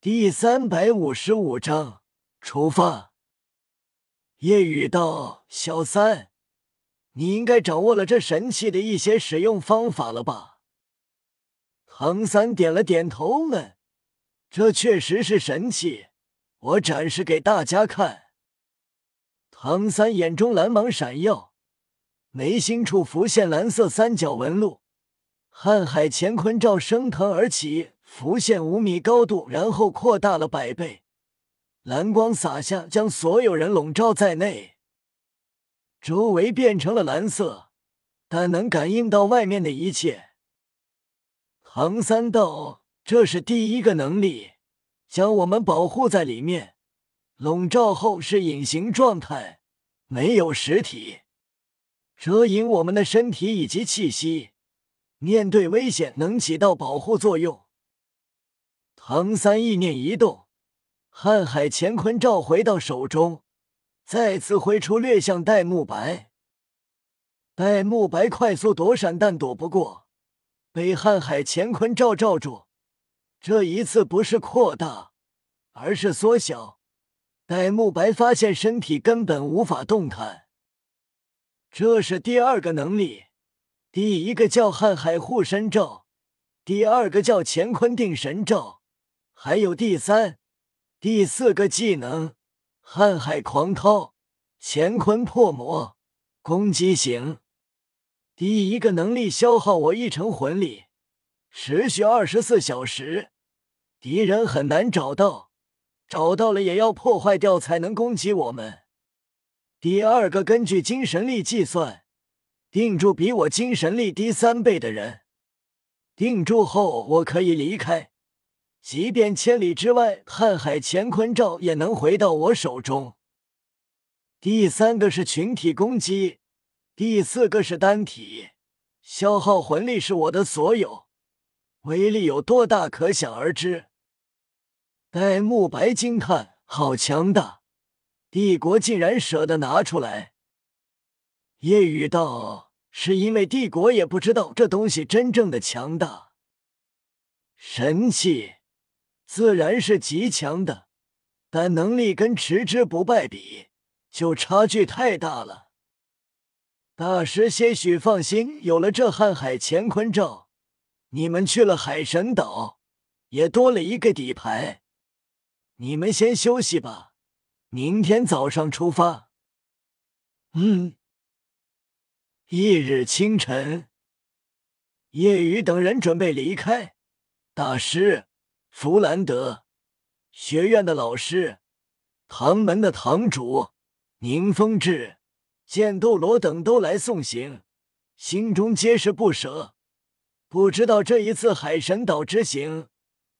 第三百五十五章出发。夜雨道：“小三，你应该掌握了这神器的一些使用方法了吧？”唐三点了点头，问：“这确实是神器，我展示给大家看。”唐三眼中蓝芒闪耀，眉心处浮现蓝色三角纹路，瀚海乾坤罩升腾而起。浮现五米高度，然后扩大了百倍，蓝光洒下，将所有人笼罩在内。周围变成了蓝色，但能感应到外面的一切。唐三道，这是第一个能力，将我们保护在里面。笼罩后是隐形状态，没有实体，遮隐我们的身体以及气息，面对危险能起到保护作用。唐三意念一动，瀚海乾坤罩回到手中，再次挥出，掠向戴沐白。戴沐白快速躲闪，但躲不过，被瀚海乾坤罩罩住。这一次不是扩大，而是缩小。戴沐白发现身体根本无法动弹。这是第二个能力，第一个叫瀚海护身罩，第二个叫乾坤定神罩。还有第三、第四个技能：瀚海狂涛、乾坤破魔、攻击型。第一个能力消耗我一成魂力，持续二十四小时，敌人很难找到，找到了也要破坏掉才能攻击我们。第二个根据精神力计算，定住比我精神力低三倍的人，定住后我可以离开。即便千里之外，瀚海乾坤罩也能回到我手中。第三个是群体攻击，第四个是单体，消耗魂力是我的所有，威力有多大可想而知。戴沐白惊叹：“好强大！帝国竟然舍得拿出来。”夜雨道：“是因为帝国也不知道这东西真正的强大，神器。”自然是极强的，但能力跟持之不败比，就差距太大了。大师些许放心，有了这瀚海乾坤罩，你们去了海神岛，也多了一个底牌。你们先休息吧，明天早上出发。嗯。翌日清晨，叶雨等人准备离开，大师。弗兰德学院的老师，唐门的堂主宁风致、剑斗罗等都来送行，心中皆是不舍。不知道这一次海神岛之行，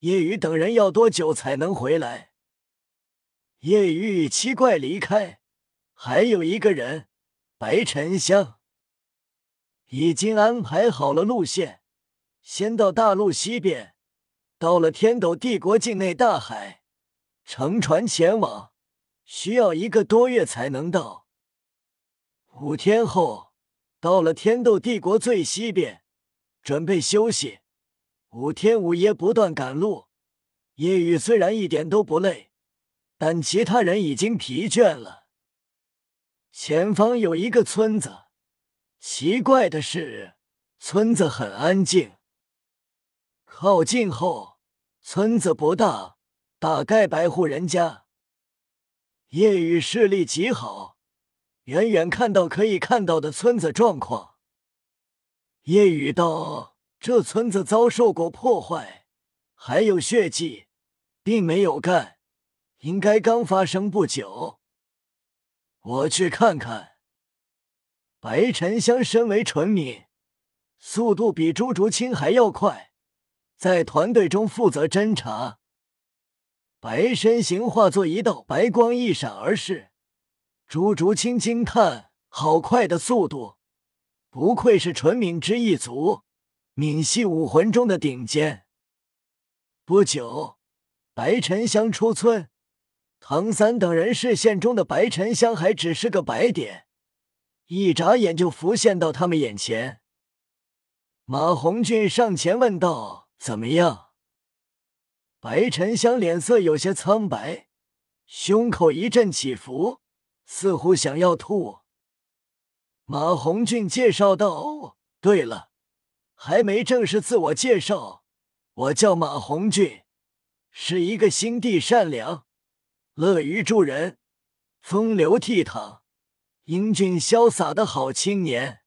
叶雨等人要多久才能回来？叶雨七怪离开，还有一个人，白沉香，已经安排好了路线，先到大陆西边。到了天斗帝国境内大海，乘船前往，需要一个多月才能到。五天后，到了天斗帝国最西边，准备休息。五天五夜不断赶路，夜雨虽然一点都不累，但其他人已经疲倦了。前方有一个村子，奇怪的是，村子很安静。靠近后，村子不大，大概百户人家。夜雨视力极好，远远看到可以看到的村子状况。夜雨道：“这村子遭受过破坏，还有血迹，并没有干，应该刚发生不久。”我去看看。白沉香身为纯敏，速度比朱竹清还要快。在团队中负责侦查，白身形化作一道白光一闪而逝。朱竹清惊叹：“好快的速度，不愧是纯敏之一族，敏系武魂中的顶尖。”不久，白沉香出村，唐三等人视线中的白沉香还只是个白点，一眨眼就浮现到他们眼前。马红俊上前问道。怎么样？白沉香脸色有些苍白，胸口一阵起伏，似乎想要吐。马红俊介绍道：“对了，还没正式自我介绍，我叫马红俊，是一个心地善良、乐于助人、风流倜傥、英俊潇洒的好青年。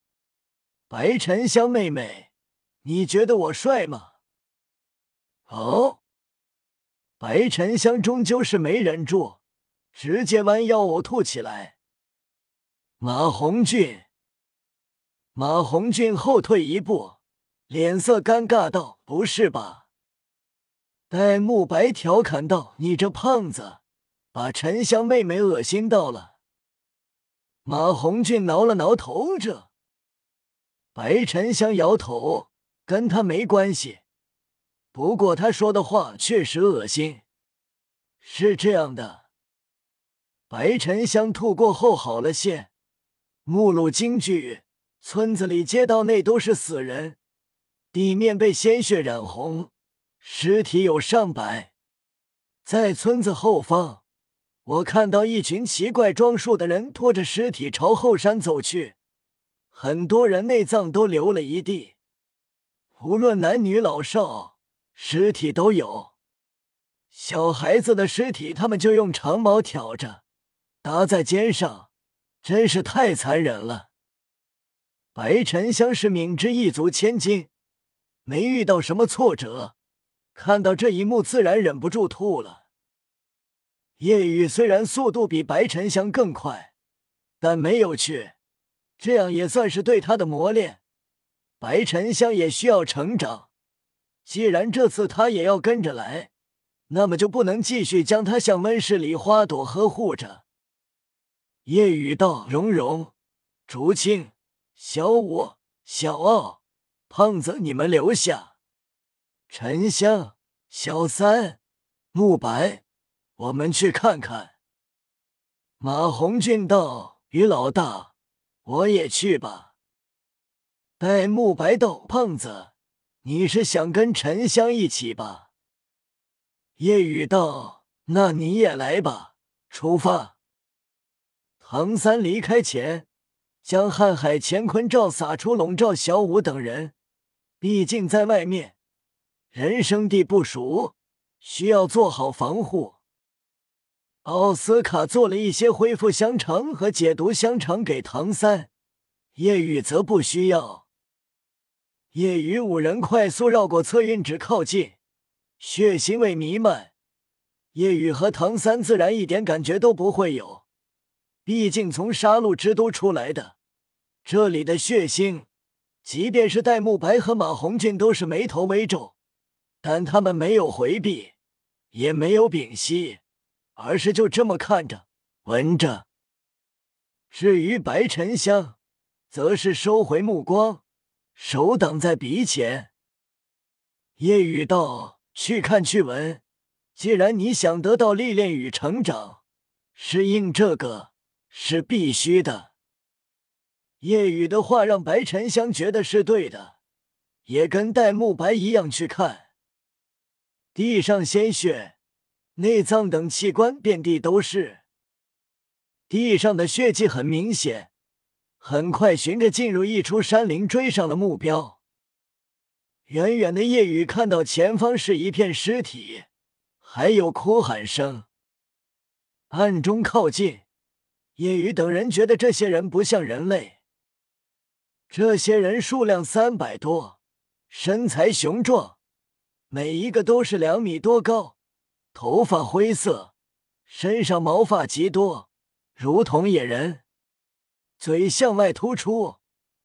白沉香妹妹，你觉得我帅吗？”哦。白沉香终究是没忍住，直接弯腰呕吐起来。马红俊，马红俊后退一步，脸色尴尬道：“不是吧？”戴沐白调侃道：“你这胖子，把沉香妹妹恶心到了。”马红俊挠了挠头，这白沉香摇头，跟他没关系。不过他说的话确实恶心。是这样的，白沉香吐过后好了些，目露惊惧，村子里街道内都是死人，地面被鲜血染红，尸体有上百。在村子后方，我看到一群奇怪装束的人拖着尸体朝后山走去，很多人内脏都流了一地，无论男女老少。尸体都有，小孩子的尸体，他们就用长矛挑着，搭在肩上，真是太残忍了。白沉香是敏之一族千金，没遇到什么挫折，看到这一幕自然忍不住吐了。夜雨虽然速度比白沉香更快，但没有去，这样也算是对他的磨练。白沉香也需要成长。既然这次他也要跟着来，那么就不能继续将他像温室里花朵呵护着。夜雨道：“蓉蓉、竹青、小五、小傲、胖子，你们留下。沉香、小三、慕白，我们去看看。”马红俊道：“于老大，我也去吧。”戴沐白道：“胖子。”你是想跟沉香一起吧？夜雨道：“那你也来吧，出发。”唐三离开前，将瀚海乾坤罩撒出，笼罩小五等人。毕竟在外面，人生地不熟，需要做好防护。奥斯卡做了一些恢复香肠和解毒香肠给唐三，夜雨则不需要。夜雨五人快速绕过测运纸，靠近血腥味弥漫。夜雨和唐三自然一点感觉都不会有，毕竟从杀戮之都出来的，这里的血腥，即便是戴沐白和马红俊都是眉头微皱，但他们没有回避，也没有屏息，而是就这么看着、闻着。至于白沉香，则是收回目光。手挡在鼻前，夜雨道：“去看去闻，既然你想得到历练与成长，适应这个是必须的。”夜雨的话让白沉香觉得是对的，也跟戴沐白一样去看。地上鲜血、内脏等器官遍地都是，地上的血迹很明显。很快，循着进入一处山林，追上了目标。远远的夜雨看到前方是一片尸体，还有哭喊声。暗中靠近，夜雨等人觉得这些人不像人类。这些人数量三百多，身材雄壮，每一个都是两米多高，头发灰色，身上毛发极多，如同野人。嘴向外突出，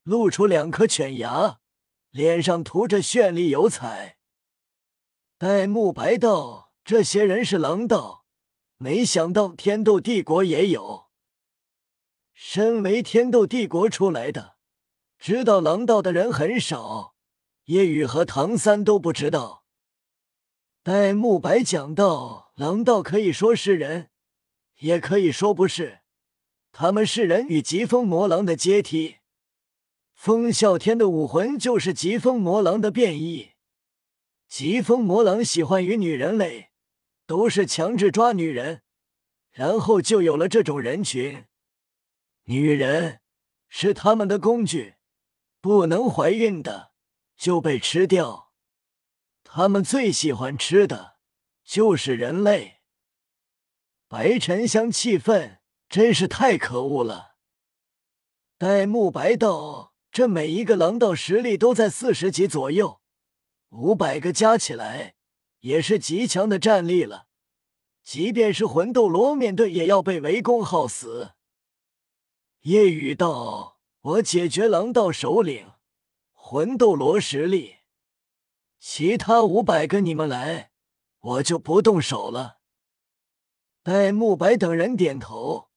露出两颗犬牙，脸上涂着绚丽油彩。戴沐白道：“这些人是狼道，没想到天斗帝国也有。身为天斗帝国出来的，知道狼道的人很少。叶雨和唐三都不知道。”戴沐白讲道：“狼道可以说是人，也可以说不是。”他们是人与疾风魔狼的阶梯，风啸天的武魂就是疾风魔狼的变异。疾风魔狼喜欢与女人类，都是强制抓女人，然后就有了这种人群。女人是他们的工具，不能怀孕的就被吃掉。他们最喜欢吃的就是人类。白沉香气愤，真是太可恶了。戴沐白道：“这每一个狼道实力都在四十级左右，五百个加起来也是极强的战力了。即便是魂斗罗面对，也要被围攻耗死。”夜雨道：“我解决狼道首领，魂斗罗实力，其他五百个你们来，我就不动手了。”戴沐白等人点头。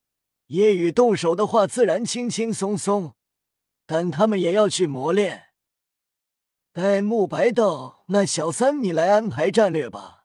夜雨动手的话，自然轻轻松松，但他们也要去磨练。戴沐白道：“那小三，你来安排战略吧。”